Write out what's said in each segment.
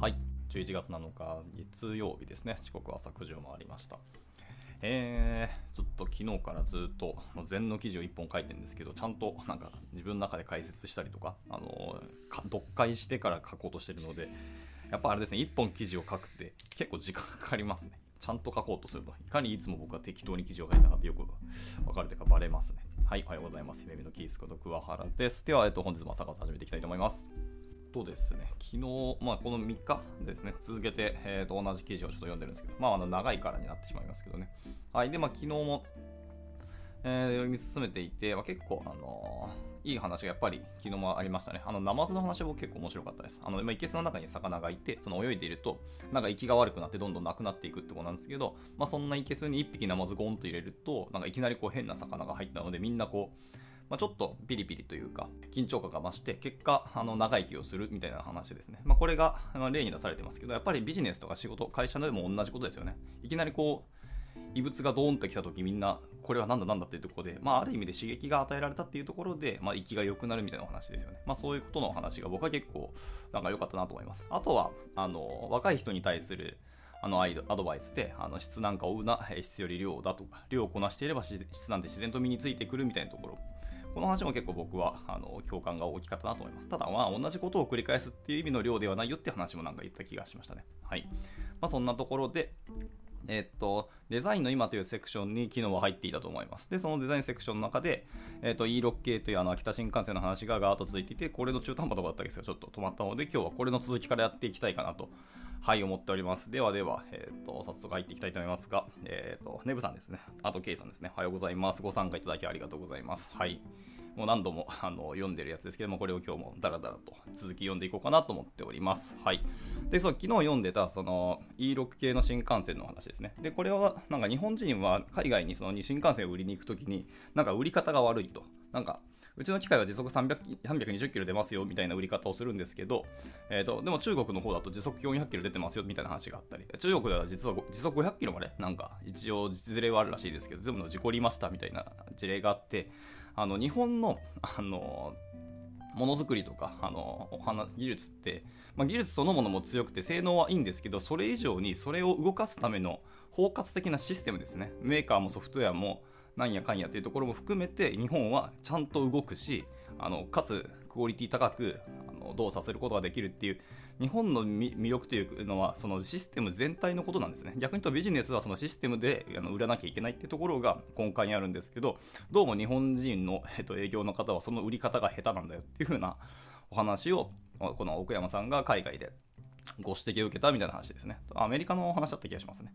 はい。11月7日月曜日ですね。時刻は朝9時を回りました。えー、ちょっと昨日からずっと禅の記事を1本書いてるんですけどちゃんとなんか自分の中で解説したりとか、あの読解してから書こうとしてるのでやっぱあれですね1本記事を書くって結構時間かかりますね。ちゃんと書こうとすると。いかにいつも僕は適当に記事を書いたかってよく分かるというかバレますね。はいおはようございます。姫美のキースこと桑原です。では、えっと、本日も朝活始めていきたいと思います。とですね、昨日、まあ、この3日ですね、続けて、えー、と同じ記事をちょっと読んでるんですけど、まあ、あの長いからになってしまいますけどね。はい、で、まあ、昨日も、えー、読み進めていて、まあ、結構、あのー、いい話がやっぱり昨日もありましたね。あの、ナマズの話も結構面白かったです。あの、まあ、いけすの中に魚がいて、その泳いでいると、なんか息が悪くなってどんどんなくなっていくってことなんですけど、まあ、そんないけすに1匹ナマズゴンと入れると、なんかいきなりこう変な魚が入ったので、みんなこう、まあ、ちょっとピリピリというか緊張感が増して結果あの長生きをするみたいな話ですね、まあ、これが例に出されてますけどやっぱりビジネスとか仕事会社でも同じことですよねいきなりこう異物がドーンと来た時みんなこれは何だ何だっていうところで、まあ、ある意味で刺激が与えられたっていうところで、まあ、息が良くなるみたいなお話ですよね。まあ、そういうことの話が僕は結構なんか良かったなと思います。あとは、あの、若い人に対するあのアドバイスであの質なんかを追うな質より量だとか量をこなしていれば質なんて自然と身についてくるみたいなところこの話も結構僕はあの共感が大きかったなと思います。ただ、まあ、同じことを繰り返すっていう意味の量ではないよって話もなんか言った気がしましたね。はい。まあ、そんなところで、えっと、デザインの今というセクションに機能は入っていたと思います。で、そのデザインセクションの中で、えっと、E6 系というあの秋田新幹線の話がガーッと続いていて、これの中途半端とかだったんですが、ちょっと止まったので、今日はこれの続きからやっていきたいかなと、はい、思っております。ではでは、えっと、早速入っていきたいと思いますが、えっと、ネブさんですね。あと、ケイさんですね。おはようございます。ご参加いただきありがとうございます。はい。もう何度もあの読んでるやつですけども、これを今日もダラダラと続き読んでいこうかなと思っております。はい。で、そう、昨日読んでた、その E6 系の新幹線の話ですね。で、これは、なんか日本人は海外にその新幹線を売りに行くときに、なんか売り方が悪いと。なんか、うちの機械は時速320キロ出ますよみたいな売り方をするんですけど、えーと、でも中国の方だと時速400キロ出てますよみたいな話があったり、中国では実は時速500キロまでなんか一応実例はあるらしいですけど、全部の事故りましたみたいな事例があって、あの日本のあのものづくりとかあのお花技術って、まあ、技術そのものも強くて性能はいいんですけどそれ以上にそれを動かすための包括的なシステムですね。メーカーもソフトウェアもなんやかんやっていうところも含めて日本はちゃんと動くしあのかつクオリティ高くあの動作することができるっていう日本の魅力というのはそのシステム全体のことなんですね。逆に言うとビジネスはそのシステムであの売らなきゃいけないっていうところが根幹にあるんですけどどうも日本人の、えっと、営業の方はその売り方が下手なんだよっていう風なお話をこの奥山さんが海外でご指摘を受けたみたいな話ですね。アメリカのお話だった気がしますね。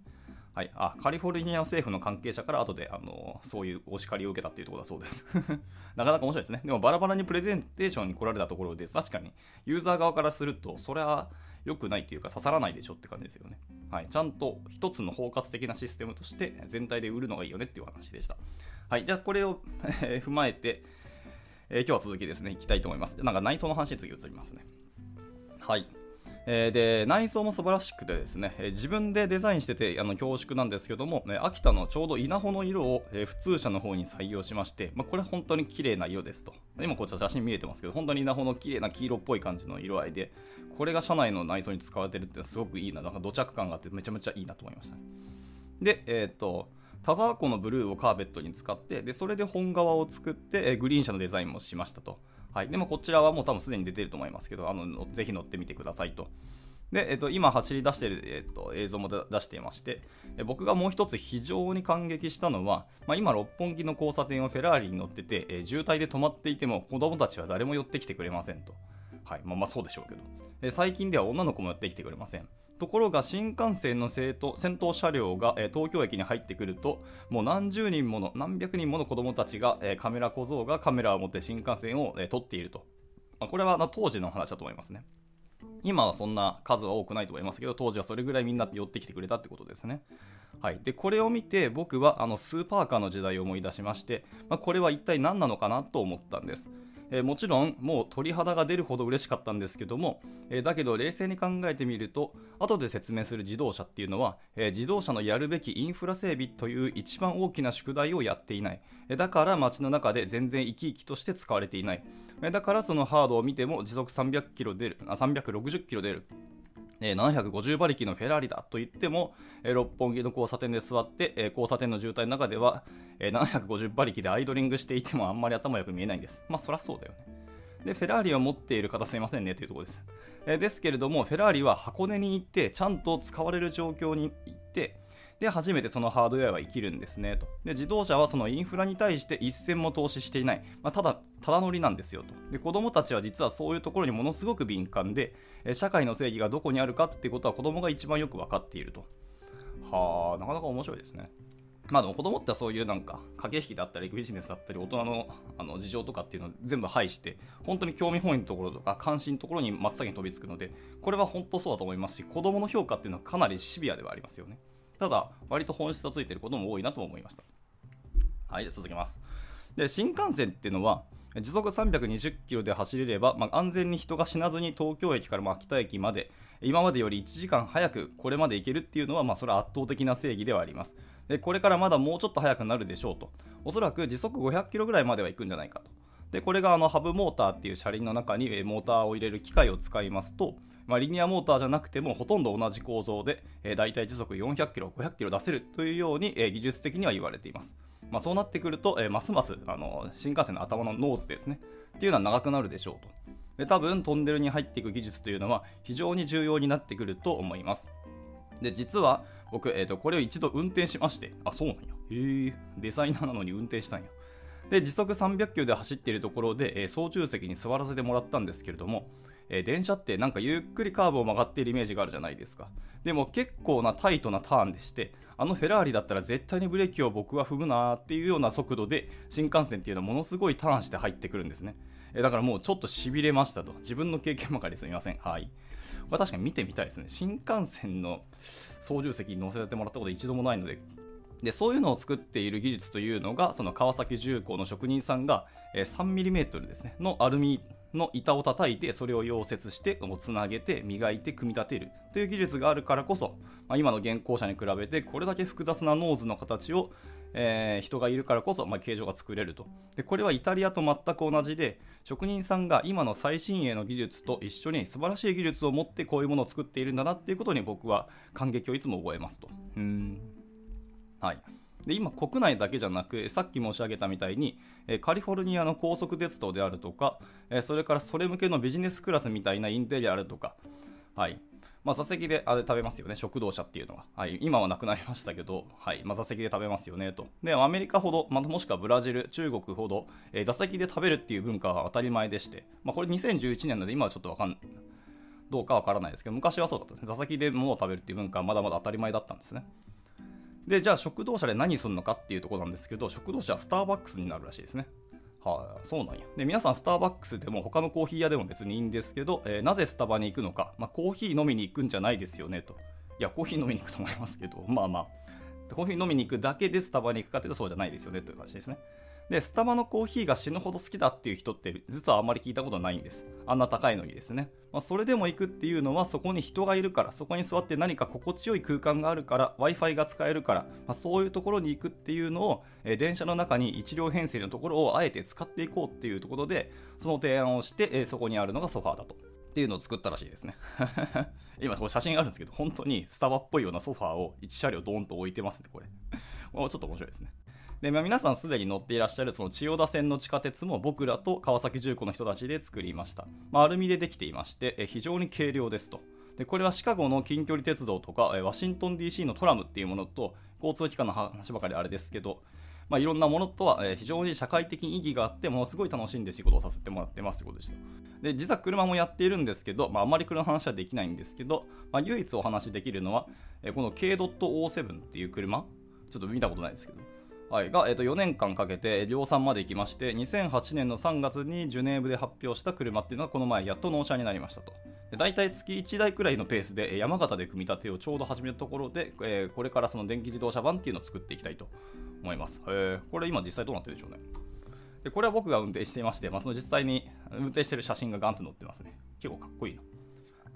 はい、あカリフォルニア政府の関係者から後であのそういうお叱りを受けたっていうところだそうです。なかなか面白いですね。でもバラバラにプレゼンテーションに来られたところで確かにユーザー側からするとそれは良くないっていうか刺さらないでしょって感じですよね。はい、ちゃんと一つの包括的なシステムとして全体で売るのがいいよねっていう話でした。はい、じゃあこれを踏まえて、えー、今日は続きですね、いきたいと思います。なんか内装の話に次移りますね。はい。えー、で内装も素晴らしくてですね、え、自分でデザインしててあの恐縮なんですけども、ね、秋田のちょうど稲穂の色を、え、普通車の方に採用しまして、まあ、これ本当に綺麗な色ですと。今こちら写真見えてますけど本当に稲穂の綺麗な黄色っぽい感じの色合いでこれが車内の内装に使われてるってすごくいいななんか土着感があってめちゃめちゃいいなと思いました、ね、でえっ、と田沢湖のブルーをカーペットに使ってでそれで本革を作って、えグリーン車のデザインもしましたと。はい、でもこちらはもう多分すでに出てると思いますけど、あのぜひ乗ってみてくださいと。で、えっと、今走り出している、えっと、映像も出していまして、え僕がもう一つ非常に感激したのは、まあ、今、六本木の交差点をフェラーリに乗ってて、え渋滞で止まっていても子供たちは誰も寄ってきてくれませんと。はい、まあ、まあそうでしょうけど、最近では女の子も寄ってきてくれません。ところが新幹線の先頭車両が、え東京駅に入ってくるともう何十人もの何百人もの子供たちが、えカメラ小僧がカメラを持って新幹線を、え撮っていると、まあ、これは当時の話だと思いますね今はそんな数は多くないと思いますけど当時はそれぐらいみんな寄ってきてくれたってことですね。はい、でこれを見て僕はあのスーパーカーの時代を思い出しまして、まあ、これは一体何なのかなと思ったんです。えー、もちろんもう鳥肌が出るほど嬉しかったんですけども、えー、だけど冷静に考えてみると後で説明する自動車っていうのは、えー、自動車のやるべきインフラ整備という一番大きな宿題をやっていない、えだから街の中で全然生き生きとして使われていない、えだからそのハードを見ても時速300キロ出るあ360キロ出る。750馬力のフェラーリだと言っても、六本木の交差点で座って、交差点の渋滞の中では、750馬力でアイドリングしていてもあんまり頭よく見えないんです。まあそりゃそうだよね。で、フェラーリを持っている方すいませんねというところです。えですけれども、フェラーリは箱根に行って、ちゃんと使われる状況に行って、で、初めてそのハードウェアは生きるんですねと。で、自動車はそのインフラに対して一銭も投資していない。まあ、ただ、ただ乗りなんですよと。で、子供たちは実はそういうところにものすごく敏感で、社会の正義がどこにあるかってことは子供が一番よく分かっていると。はあ、なかなか面白いですね。まあでも子供ってそういうなんか駆け引きだったりビジネスだったり大人のあの事情とかっていうのを全部排して本当に興味本位のところとか関心のところに真っ先に飛びつくのでこれは本当そうだと思いますし子供の評価っていうのはかなりシビアではありますよね。ただ、割と本質がついていることも多いなと思いました。はい、続きます。で、新幹線っていうのは、時速320キロで走れれば、まあ、安全に人が死なずに東京駅から秋田駅まで今までより1時間早くこれまで行けるっていうのは、まあ、それは圧倒的な正義ではありますでこれからまだもうちょっと速くなるでしょうとおそらく時速500キロぐらいまでは行くんじゃないかとでこれがあのハブモーターっていう車輪の中にモーターを入れる機械を使いますとまあ、リニアモーターじゃなくてもほとんど同じ構造で、えー、大体時速400キロ、500キロ出せるというように、えー、技術的には言われています。まあ、そうなってくると、えー、ますますあの新幹線の頭のノーズですねっていうのは長くなるでしょうと。で多分トンネルに入っていく技術というのは非常に重要になってくると思います。で実は僕、えーと、これを一度運転しまして、あ、そうなんや。へえ、デザイナーなのに運転したんや。で、時速300キロで走っているところで、えー、操縦席に座らせてもらったんですけれども、えー、電車ってなんかゆっくりカーブを曲がっているイメージがあるじゃないですか。でも結構なタイトなターンでして、あのフェラーリだったら絶対にブレーキを僕は踏むなーっていうような速度で新幹線っていうのはものすごいターンして入ってくるんですね。えー、だからもうちょっとしびれましたと。自分の経験ばかりすみません。はい。これ確かに見てみたいですね。新幹線の操縦席に乗せてもらったこと一度もないので、でそういうのを作っている技術というのがその川崎重工の職人さんが 3mm ですねのアルミの板を叩いてそれを溶接してつなげて磨いて組み立てるという技術があるからこそ、まあ、今の現行車に比べてこれだけ複雑なノーズの形を、えー、人がいるからこそ、まあ、形状が作れると。でこれはイタリアと全く同じで職人さんが今の最新鋭の技術と一緒に素晴らしい技術を持ってこういうものを作っているんだなっていうことに僕は感激をいつも覚えますと。うん。はい。で今、国内だけじゃなく、さっき申し上げたみたいに、カリフォルニアの高速鉄道であるとか、それからそれ向けのビジネスクラスみたいなインテリアあるとか、はいまあ、座席であれ食べますよね、食堂車っていうのが。はい、今はなくなりましたけど、はいまあ、座席で食べますよねと。で、アメリカほど、まあ、もしくはブラジル、中国ほど、えー、座席で食べるっていう文化は当たり前でして、まあ、これ2011年なので、今はちょっとわかんどうかわからないですけど、昔はそうだったんですね。座席で物を食べるっていう文化はまだまだ当たり前だったんですね。で、じゃあ食堂車で何するのかっていうところなんですけど、食堂車はスターバックスになるらしいですね。はい、あ、そうなんや。で、皆さんスターバックスでも他のコーヒー屋でも別にいいんですけど、えー、なぜスタバに行くのか、まあ、コーヒー飲みに行くんじゃないですよねと。いや、コーヒー飲みに行くと思いますけど、まあまあ、コーヒー飲みに行くだけでスタバに行くかというとそうじゃないですよねという話ですね。で、スタバのコーヒーが死ぬほど好きだっていう人って実はあんまり聞いたことないんです。あんな高いのにですね。まあ、それでも行くっていうのはそこに人がいるから、そこに座って何か心地よい空間があるから、Wi-Fi が使えるから、まあ、そういうところに行くっていうのを、えー、電車の中に1両編成のところをあえて使っていこうっていうところで、その提案をして、えー、そこにあるのがソファーだと。っていうのを作ったらしいですね 今、こ写真あるんですけど、本当にスタバっぽいようなソファーを1車両ドーンと置いてますね、これ。ちょっと面白いですね。で、まあ、皆さんすでに乗っていらっしゃるその千代田線の地下鉄も僕らと川崎重工の人たちで作りました。まあ、アルミでできていまして、え非常に軽量ですと。でこれはシカゴの近距離鉄道とか、えワシントン DC のトラムっていうものと交通機関の話ばかりあれですけど、まあ、いろんなものとは、非常に社会的意義があってものすごい楽しんで仕事をさせてもらってますということでしたで実は車もやっているんですけど、まあ、あまり車の話はできないんですけど、まあ、唯一お話しできるのは、この K.07 っていう車ちょっと見たことないですけどはい、が、えー、と4年間かけて量産まで行きまして2008年の3月にジュネーブで発表した車っていうのがこの前やっと納車になりましたと。で大体月1台くらいのペースで山形で組み立てをちょうど始めたところで、えー、これからその電気自動車版っていうのを作っていきたいと思います、えー、これ今実際どうなってるでしょうね。でこれは僕が運転していまして、まあ、その実際に運転してる写真がガンと載ってますね。結構かっこいいな。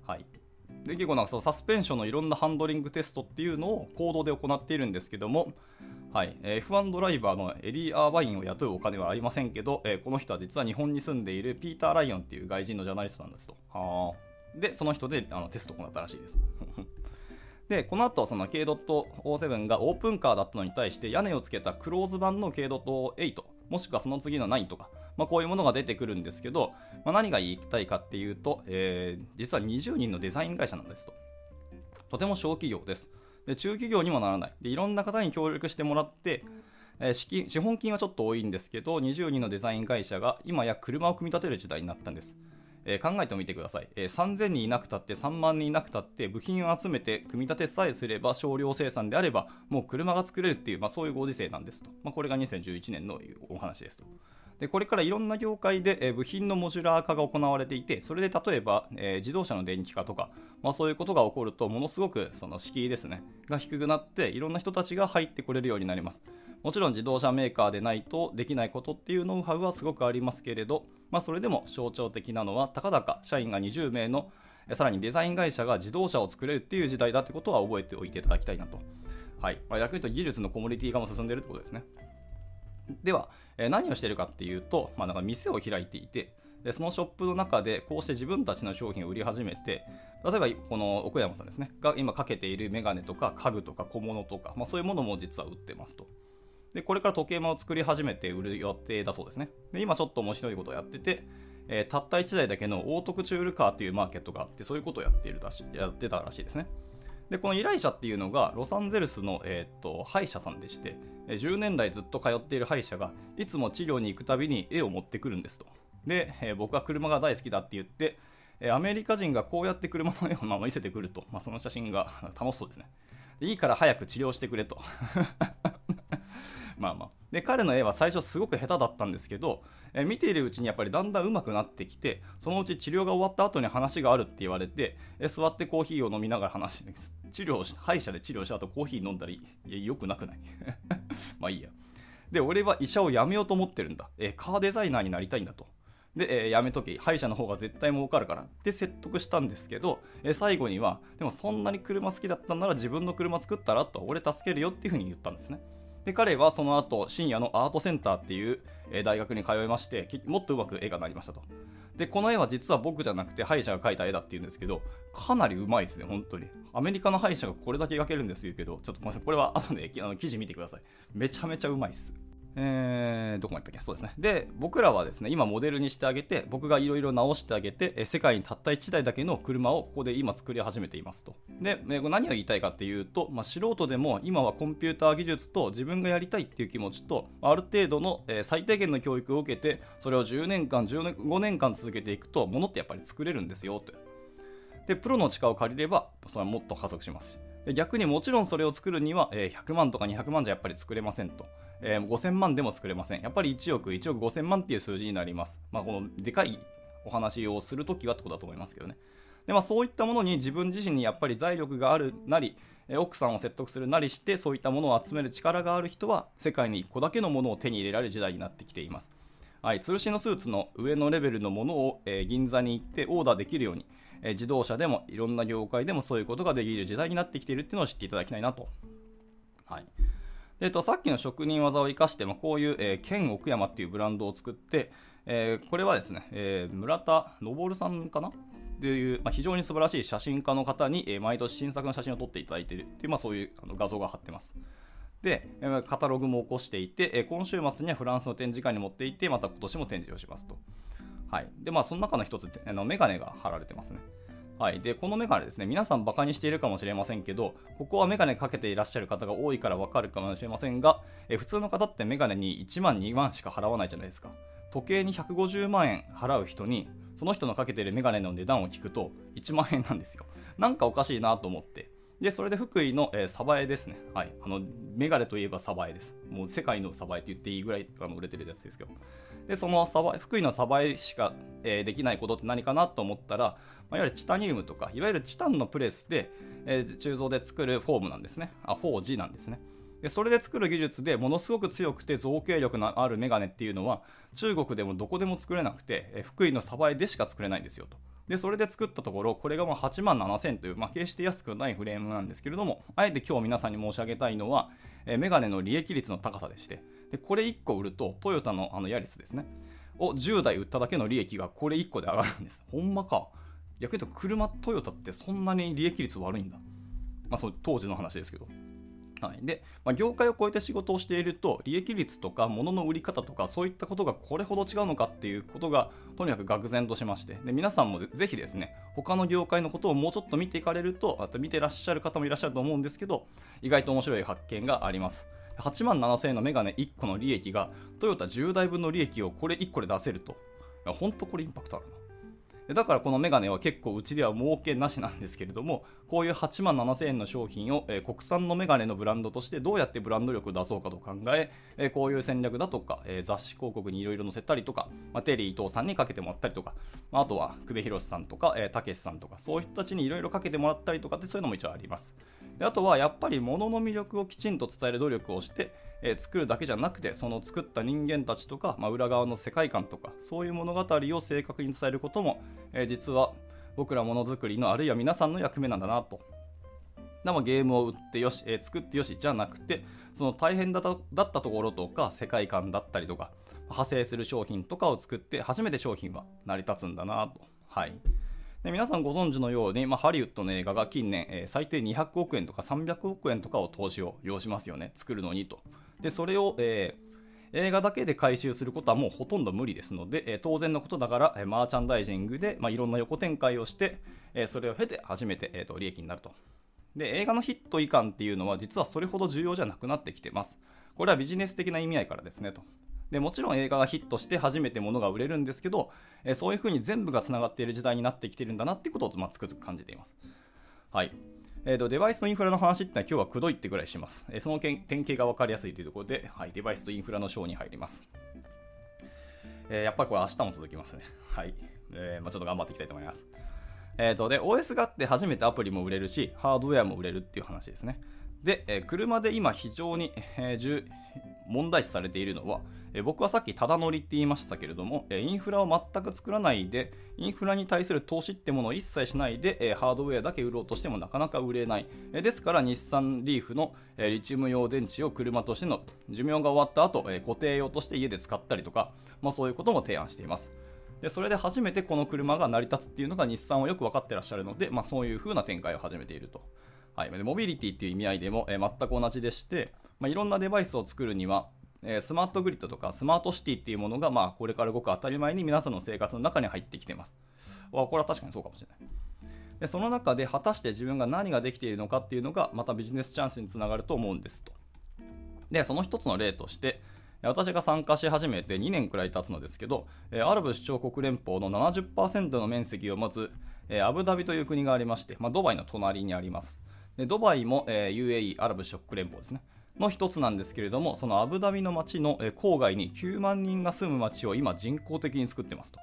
はい。で結構なんかそのサスペンションのいろんなハンドリングテストっていうのを行動で行っているんですけども、はい、F1 ドライバーのエリー・アーバインを雇うお金はありませんけど、えー、この人は実は日本に住んでいるピーター・ライオンっていう外人のジャーナリストなんですと。はでその人であのテストを行ったらしいです。でこの後その K.07 がオープンカーだったのに対して屋根をつけたクローズ版の K.8 もしくはその次の9とか、まあ、こういうものが出てくるんですけど、まあ、何が言いたいかっていうと、えー、実は20人のデザイン会社なんですと。とても小企業です。で中企業にもならない。でいろんな方に協力してもらってえー、資金資本金はちょっと多いんですけど20人のデザイン会社が今や車を組み立てる時代になったんです。えー、考えてみてください、えー、3000人いなくたって3万人いなくたって部品を集めて組み立てさえすれば少量生産であればもう車が作れるっていう、まあ、そういうご時世なんですと、まあ、これが2011年のお話ですとでこれからいろんな業界で、部品のモジュラー化が行われていてそれで例えば、え、自動車の電気化とか、まあ、そういうことが起こるとものすごくその敷居ですねが低くなっていろんな人たちが入ってこれるようになりますもちろん自動車メーカーでないとできないことっていうノウハウはすごくありますけれど、まあ、それでも象徴的なのはたかだか社員が20名のさらにデザイン会社が自動車を作れるっていう時代だってことは覚えておいていただきたいなと。はいまあ、逆に言うと技術のコモディティ化も進んでいるってことですね。では、え何をしているかっていうと、まあ、なんか店を開いていて、でそのショップの中でこうして自分たちの商品を売り始めて例えばこの奥山さんですねが今かけているメガネとか家具とか小物とか、まあ、そういうものも実は売ってますとで、これから時計も作り始めて売る予定だそうですね。で、今ちょっと面白いことをやってて、えー、たった1台だけのオートクチュールカーというマーケットがあって、そういうことをやっているらしやってたらしいですね。で、この依頼者っていうのが、ロサンゼルスの、えー、っと歯医者さんでして、10年来ずっと通っている歯医者が、いつも治療に行くたびに絵を持ってくるんですと。で、えー、僕は車が大好きだって言って、アメリカ人がこうやって車の絵をま見せてくると、まあ、その写真が 楽しそうですね。いいから早く治療してくれと まあまあ。で、彼の絵は最初すごく下手だったんですけど、え見ているうちにやっぱりだんだん上手くなってきて、そのうち治療が終わった後に話があるって言われて、え座ってコーヒーを飲みながら話治療し、歯医者で治療した後コーヒー飲んだり、いよくなくない？まあいいや。で、俺は医者を辞めようと思ってるんだ。えカーデザイナーになりたいんだと。で、えー、やめとき、歯医者の方が絶対儲かるからって説得したんですけど、えー、最後には、でもそんなに車好きだったんなら自分の車作ったらと、俺助けるよっていうふうに言ったんですね。で彼はその後深夜のアートセンターっていう大学に通いましてもっとうまく絵がなりましたと。でこの絵は実は僕じゃなくて歯医者が描いた絵だっていうんですけどかなりうまいですね本当に。アメリカの歯医者がこれだけ描けるんです言うけどちょっとごめんなさいこれは後であの記事見てください。めちゃめちゃうまいっす。えー、どこまでったっけ？そうですね。で、僕らはですね、今モデルにしてあげて、僕がいろいろ直してあげて、え世界にたった1台だけの車をここで今作り始めていますと。で、え何が言いたいかっていうと、まあ、素人でも今はコンピューター技術と自分がやりたいっていう気持ちと、ある程度の、え最低限の教育を受けて、それを10年間、15年間続けていくと、ものってやっぱり作れるんですよと。で、プロの力を借りれば、それはもっと加速しますし。逆にもちろんそれを作るには、え100万とか200万じゃやっぱり作れませんと。えー、5000万でも作れません。やっぱり1億、1億5000万っていう数字になります。まあ、このでかいお話をするときはってことだと思いますけどね。でまあ、そういったものに自分自身にやっぱり財力があるなり、奥さんを説得するなりしてそういったものを集める力がある人は世界に1個だけのものを手に入れられる時代になってきています。はい、吊るしのスーツの上のレベルのものを、えー、銀座に行ってオーダーできるように、えー、自動車でもいろんな業界でもそういうことができる時代になってきているっていうのを知っていただきたいなと。はいでと、さっきの職人技を生かして、まあ、こういう、えー、剣奥山っていうブランドを作って、えー、これはですね、えー、村田昇さんかな？っていう、まあ、非常に素晴らしい写真家の方に、えー、毎年新作の写真を撮っていただいているっていう、まあ、そういうあの画像が貼ってます。で、カタログも起こしていて、今週末にはフランスの展示会に持っていて、また今年も展示をしますと。はい。で、まあ、その中の一つ、あのメガネが貼られてますね。はい、でこのメガネですね、皆さんバカにしているかもしれませんけど、ここはメガネかけていらっしゃる方が多いからわかるかもしれませんが、え普通の方ってメガネに1万、2万しか払わないじゃないですか。時計に150万円払う人に、その人のかけているメガネの値段を聞くと1万円なんですよ。なんかおかしいなと思って。で、それで福井の、えー、サバエですね。はい。あの、メガネといえばサバエです。もう世界のサバエって言っていいぐらいあの売れてるやつですけど。で、その福井のサバエしか、えー、できないことって何かなと思ったら、まあ、いわゆるチタニウムとか、いわゆるチタンのプレスで、えー、鋳造で作るフォームなんですね。あ、4G なんですね。でそれで作る技術でものすごく強くて造形力のあるメガネっていうのは中国でもどこでも作れなくて、え福井のサバエでしか作れないんですよと。で、それで作ったところ、これがもう8万7000という、まあ、決して安くないフレームなんですけれども、あえて今日皆さんに申し上げたいのは、えメガネの利益率の高さでして、でこれ1個売ると、トヨタのあのヤリスですね、を10台売っただけの利益がこれ1個で上がるんです。ほんまか。逆に言うと車トヨタってそんなに利益率悪いんだ。まあ、そう当時の話ですけど。はい、で、まあ、業界を超えて仕事をしていると利益率とか物の売り方とかそういったことがこれほど違うのかっていうことがとにかく愕然としましてで皆さんもぜひですね他の業界のことをもうちょっと見ていかれるとあと見てらっしゃる方もいらっしゃると思うんですけど意外と面白い発見があります8万7000円のメガネ1個の利益がトヨタ10台分の利益をこれ1個で出せると本当これインパクトあるなだからこのメガネは結構うちでは儲けなしなんですけれども、こういう8万7000円の商品を、えー、国産のメガネのブランドとしてどうやってブランド力を出そうかと考え、えー、こういう戦略だとか、えー、雑誌広告にいろいろ載せたりとか、まあ、テリー伊藤さんにかけてもらったりとか、まあ、あとは久米宏さんとか、たけしさんとか、そういう人たちにいろいろかけてもらったりとかってそういうのも一応あります。であとはやっぱり物の魅力をきちんと伝える努力をして、えー、作るだけじゃなくてその作った人間たちとか、まあ、裏側の世界観とかそういう物語を正確に伝えることも、えー、実は僕らものづくりのあるいは皆さんの役目なんだなと。でもゲームを売ってよし、えー、作ってよしじゃなくてその大変だだったところとか世界観だったりとか派生する商品とかを作って初めて商品は成り立つんだなと。はいで皆さんご存知のように、まあ、ハリウッドの映画が近年、えー、最低200億円とか300億円とかを投資を要しますよね、作るのにと。でそれを、えー、映画だけで回収することはもうほとんど無理ですので、えー、当然のことながら、えマーチャンダイジングで、まあ、いろんな横展開をして、えそれを経て初めて、えーと、利益になると。で映画のヒット以下っていうのは実はそれほど重要じゃなくなってきてます。これはビジネス的な意味合いからですねと。でもちろん映画がヒットして初めて物が売れるんですけど、えそういう風に全部がつながっている時代になってきてるんだなっていうことを、まあ、つくづく感じています。はい。えーと、デバイスとインフラの話ってのは今日はくどいってぐらいします。えー、その典型が分かりやすいというところで、はい、デバイスとインフラの章に入ります。えー、やっぱりこれ明日も続きますね。はい。えー、まあ、ちょっと頑張っていきたいと思います。えーと、で、OS があって初めてアプリも売れるし、ハードウェアも売れるっていう話ですね。で、え、車で今非常に、えー、問題視されているのは、え僕はさっきただ乗りって言いましたけれども、えインフラを全く作らないで、インフラに対する投資ってものを一切しないで、えハードウェアだけ売ろうとしてもなかなか売れない。えですから日産リーフの、えリチウム用電池を車としての寿命が終わった後、え固定用として家で使ったりとか、まあ、そういうことも提案しています。でそれで初めてこの車が成り立つっていうのが日産はよく分かってらっしゃるので、まあ、そういう風な展開を始めていると。はい、でモビリティっていう意味合いでも、え全く同じでして、まあ、いろんなデバイスを作るには、えスマートグリッドとかスマートシティっていうものが、まあ、これからごく当たり前に皆さんの生活の中に入ってきています。わこれは確かにそうかもしれない。でその中で果たして自分が何ができているのかっていうのがまたビジネスチャンスにつながると思うんですと。で、その一つの例として、私が参加し始めて2年くらい経つのですけど、アラブ首長国連邦の70%の面積を持つアブダビという国がありまして、まあ、ドバイの隣にあります。でドバイも UAE、アラブ首長国連邦ですね。の一つなんですけれども、そのアブダビの街の郊外に9万人が住む街を今人工的に作ってますと。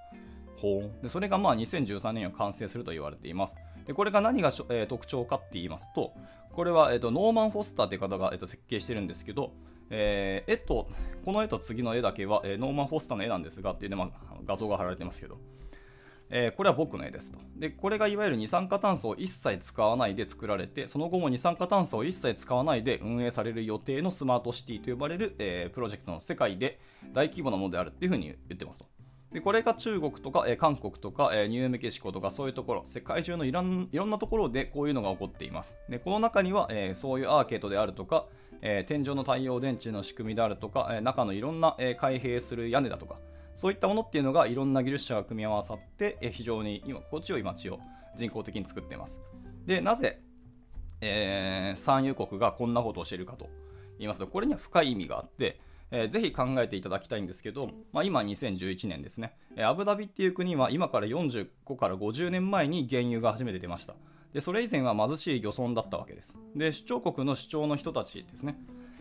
ほでそれがまあ2013年には完成すると言われています。でこれが何が、えー、特徴かって言いますと、これは、えーと、ノーマン・フォスターという方が、えーと、設計してるんですけど、えー、絵と、この絵と次の絵だけは、えー、ノーマン・フォスターの絵なんですがっていうね、まあ、画像が貼られてますけど、えー、これは僕の絵ですと。で、これがいわゆる二酸化炭素を一切使わないで作られて、その後も二酸化炭素を一切使わないで運営される予定のスマートシティと呼ばれる、えー、プロジェクトの世界で大規模なものであるっていうふうに言ってますと。でこれが中国とか、えー、韓国とか、えー、ニューメキシコとかそういうところ、世界中のいろんいろんなところでこういうのが起こっています。でこの中には、えー、そういうアーケードであるとか、え天井の太陽電池の仕組みであるとか、え中のいろんな、え開閉する屋根だとか、そういったものっていうのがいろんな技術者が組み合わさって、非常に今、心地よい街を人工的に作っています。で、なぜ、えー、産油国がこんなことをしているかと言いますと、これには深い意味があって、えー、ぜひ考えていただきたいんですけど、まあ、今2011年ですね、えアブダビっていう国は今から45から50年前に原油が初めて出ました。でそれ以前は貧しい漁村だったわけです。で、首長国の首長の人たちですね、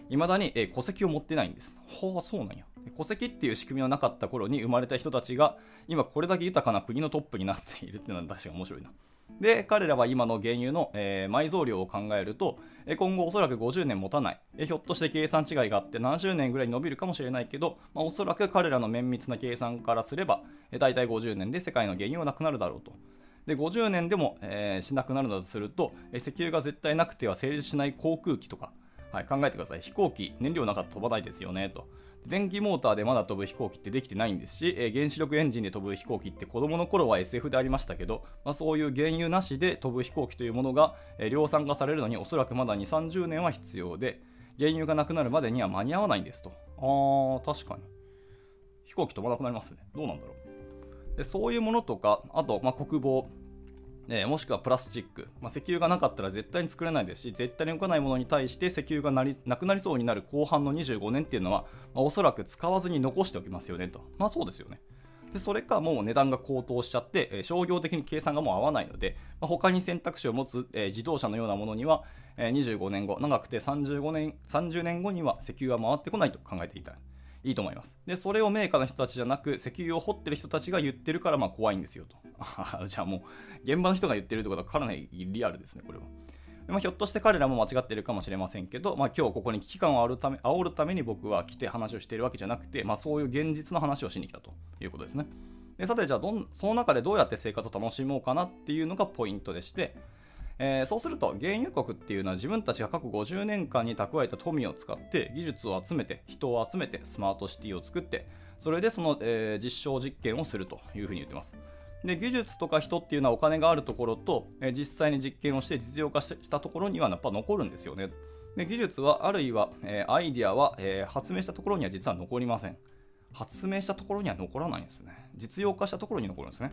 いまだに、え戸籍を持ってないんです。ほう、そうなんや。戸籍っていう仕組みのなかった頃に生まれた人たちが、今これだけ豊かな国のトップになっているっていうのは確かに面白いな。で、彼らは今の原油の、えー、埋蔵量を考えると、え今後おそらく50年持たない、えひょっとして計算違いがあって70年ぐらい伸びるかもしれないけど、まあ、おそらく彼らの綿密な計算からすれば、え大体50年で世界の原油はなくなるだろうと。で50年でも、えー、しなくなるのだとすると、え石油が絶対なくては成立しない航空機とか、はい、考えてください。飛行機、燃料なかったら飛ばないですよね、と。電気モーターでまだ飛ぶ飛行機ってできてないんですし、えー、原子力エンジンで飛ぶ飛行機って子供の頃は SF でありましたけど、まあ、そういう原油なしで飛ぶ飛行機というものが、えー、量産化されるのにおそらくまだ2、30年は必要で、原油がなくなるまでには間に合わないんですと。あー、確かに。飛行機飛ばなくなりますね。どうなんだろう。でそういうものとか、あと、まあ、国防、えー、もしくはプラスチック、まあ、石油がなかったら絶対に作れないですし絶対に動かないものに対して石油がなりなくなりそうになる後半の25年っていうのは、まあ、おそらく使わずに残しておきますよねと。まあそうですよね。でそれかもう値段が高騰しちゃって、えー、商業的に計算がもう合わないので、まあ、他に選択肢を持つ、えー、自動車のようなものには、え、25年後長くて35年30年後には石油は回ってこないと考えていた。いいと思います。で、それをメーカーの人たちじゃなく、石油を掘ってる人たちが言ってるから、まあ怖いんですよと。じゃあもう、現場の人が言ってるってことはかなりリアルですね、これは。まあ、ひょっとして彼らも間違ってるかもしれませんけど、まあ、今日ここに危機感を煽るため煽るために僕は来て話をしているわけじゃなくて、まあ、そういう現実の話をしに来たということですね。でさて、じゃあどん、その中でどうやって生活を楽しもうかなっていうのがポイントでして、えー、そうすると原油国っていうのは自分たちが過去50年間に蓄えた富を使って技術を集めて人を集めてスマートシティを作ってそれでその、えー、実証実験をするというふうに言ってます。で技術とか人っていうのはお金があるところと、えー、実際に実験をして実用化したところにはやっぱ残るんですよね。で技術はあるいは、えアイデアは、え発明したところには実は残りません。発明したところには残らないんですね。実用化したところに残るんですね。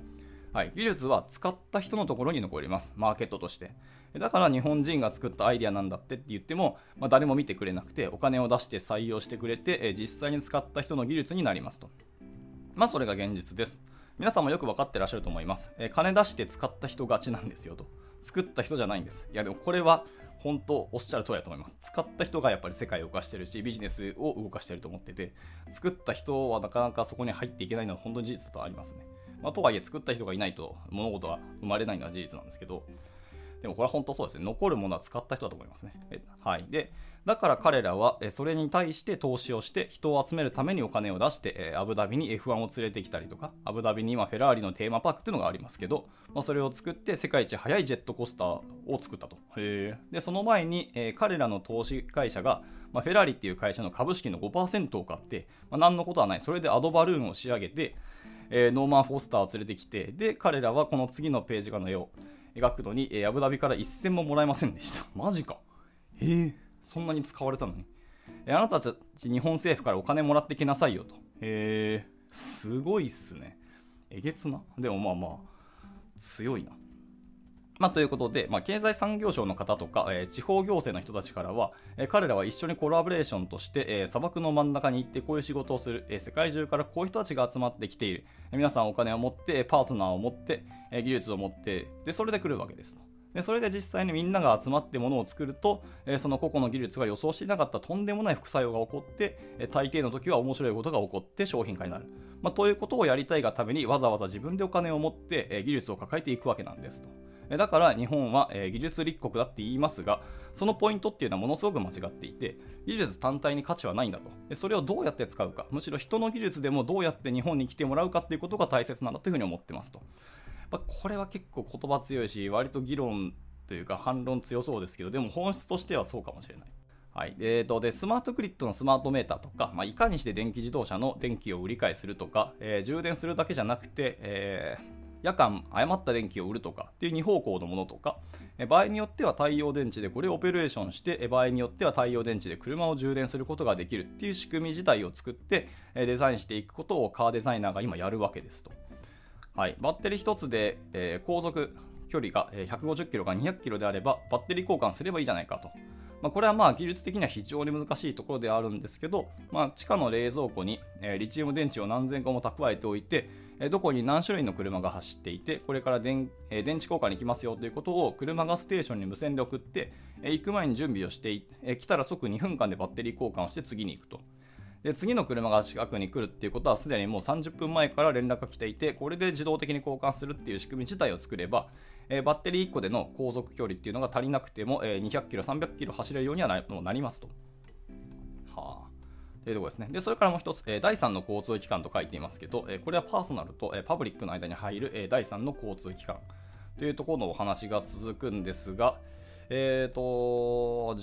はい、技術は使った人のところに残ります。マーケットとして。だから日本人が作ったアイデアなんだってって言っても、まあ、誰も見てくれなくて、お金を出して採用してくれて、え実際に使った人の技術になりますと。まあ、それが現実です。皆さんもよく分かってらっしゃると思います。え金出して使った人勝ちなんですよと。作った人じゃないんです。いや、でもこれは本当おっしゃる通りだと思います。使った人がやっぱり世界を動かしてるし、ビジネスを動かしてると思ってて、作った人はなかなかそこに入っていけないのは本当に事実だとありますね。まあ、とはいえ作った人がいないと物事は生まれないのは事実なんですけど、でもこれは本当そうですね。残るものは使った人だと思いますね。はい。で、だから彼らはそれに対して投資をして人を集めるためにお金を出してアブダビに F1 を連れてきたりとか、アブダビに今フェラーリのテーマパークっていうのがありますけど、まあ、それを作って世界一速いジェットコースターを作ったと。へで、その前に、えー、彼らの投資会社が、まあ、フェラーリっていう会社の株式の5%を買って、まあ、何のことはない。それでアドバルーンを仕上げて、えー、ノーマン・フォスターを連れてきて、で、彼らはこの次のページ画の絵を描くのに、えー、アブダビから一銭ももらえませんでした。マジか。へえ、そんなに使われたのに。えー、あなたたち日本政府からお金もらってきなさいよと。へえ、すごいっすね。えげつな。でもまあまあ、強いな。まあ、ということで、まあ、経済産業省の方とか、えー、地方行政の人たちからは、えー、彼らは一緒にコラボレーションとして、えー、砂漠の真ん中に行ってこういう仕事をする、え世界中からこういう人たちが集まってきている、え皆さんお金を持って、パートナーを持って、え技術を持って、でそれで来るわけですと。でそれで実際にみんなが集まってものを作ると、えその個々の技術が予想していなかったとんでもない副作用が起こって、え大抵の時は面白いことが起こって商品化になる。まあ、ということをやりたいがためにわざわざ自分でお金を持って、え技術を抱えていくわけなんですと。だから日本は、え技術立国だって言いますが、そのポイントっていうのはものすごく間違っていて、技術単体に価値はないんだと。でそれをどうやって使うか、むしろ人の技術でもどうやって日本に来てもらうかっていうことが大切なんだというふうに思ってますと。まあ、これは結構言葉強いし、割と議論というか反論強そうですけど、でも本質としてはそうかもしれない。はいえーと、でスマートグリッドのスマートメーターとか、まあ、いかにして電気自動車の電気を売り買いするとか、えー、充電するだけじゃなくて、えー夜間誤った電気を売るとかっていう2方向のものとか場合によっては太陽電池でこれをオペレーションして場合によっては太陽電池で車を充電することができるっていう仕組み自体を作ってデザインしていくことをカーデザイナーが今やるわけですと、はい、バッテリー1つで、えー、航続距離が150キロか200キロであればバッテリー交換すればいいじゃないかと。まあ、これはまあ技術的には非常に難しいところであるんですけど、まあ、地下の冷蔵庫に、リチウム電池を何千個も蓄えておいて、どこに何種類の車が走っていて、これから電,、池交換に行きますよということを車がステーションに無線で送って、行く前に準備をしてえ、来たら即2分間でバッテリー交換をして次に行くと。で次の車が近くに来るっていうことはすでにもう30分前から連絡が来ていてこれで自動的に交換するっていう仕組み自体を作れば、えー、バッテリー1個での航続距離っていうのが足りなくても、えー、200キロ、300キロ走れるようにはななりますと。はあ。というところですね。で、それからもう一つ、えー、第3の交通機関と書いていますけど、えー、これはパーソナルと、えー、パブリックの間に入る、え、第3の交通機関というところのお話が続くんですが、えっ、と、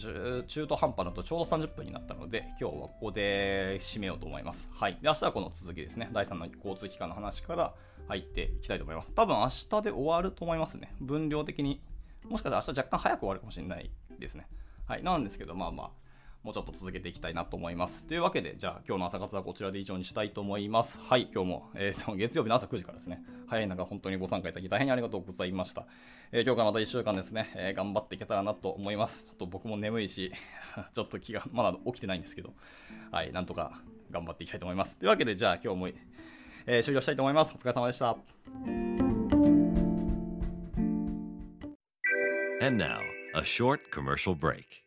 中途半端だとちょうど30分になったので、今日はここで締めようと思います。はい。で、明日はこの続きですね。第3の交通機関の話から入っていきたいと思います。多分明日で終わると思いますね。分量的に。もしかしたら明日若干早く終わるかもしれないですね。はい。なんですけど、まあまあ、もうちょっと続けていきたいなと思います。というわけで、じゃあ今日の朝活はこちらで以上にしたいと思います。はい、今日も、えー、月曜日の朝9時からですね、早い中本当にご参加いただき大変ありがとうございました。えー、今日からまた1週間ですね、えー、頑張っていけたらなと思います。ちょっと僕も眠いし、ちょっと気がまだ起きてないんですけど、はい、なんとか頑張っていきたいと思います。というわけで、じゃあ今日も、えー、終了したいと思います。お疲れ様でした。And now, a short commercial break.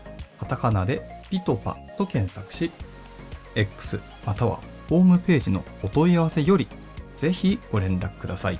カタカナでピトパと検索し、X またはホームページのお問い合わせよりぜひご連絡ください。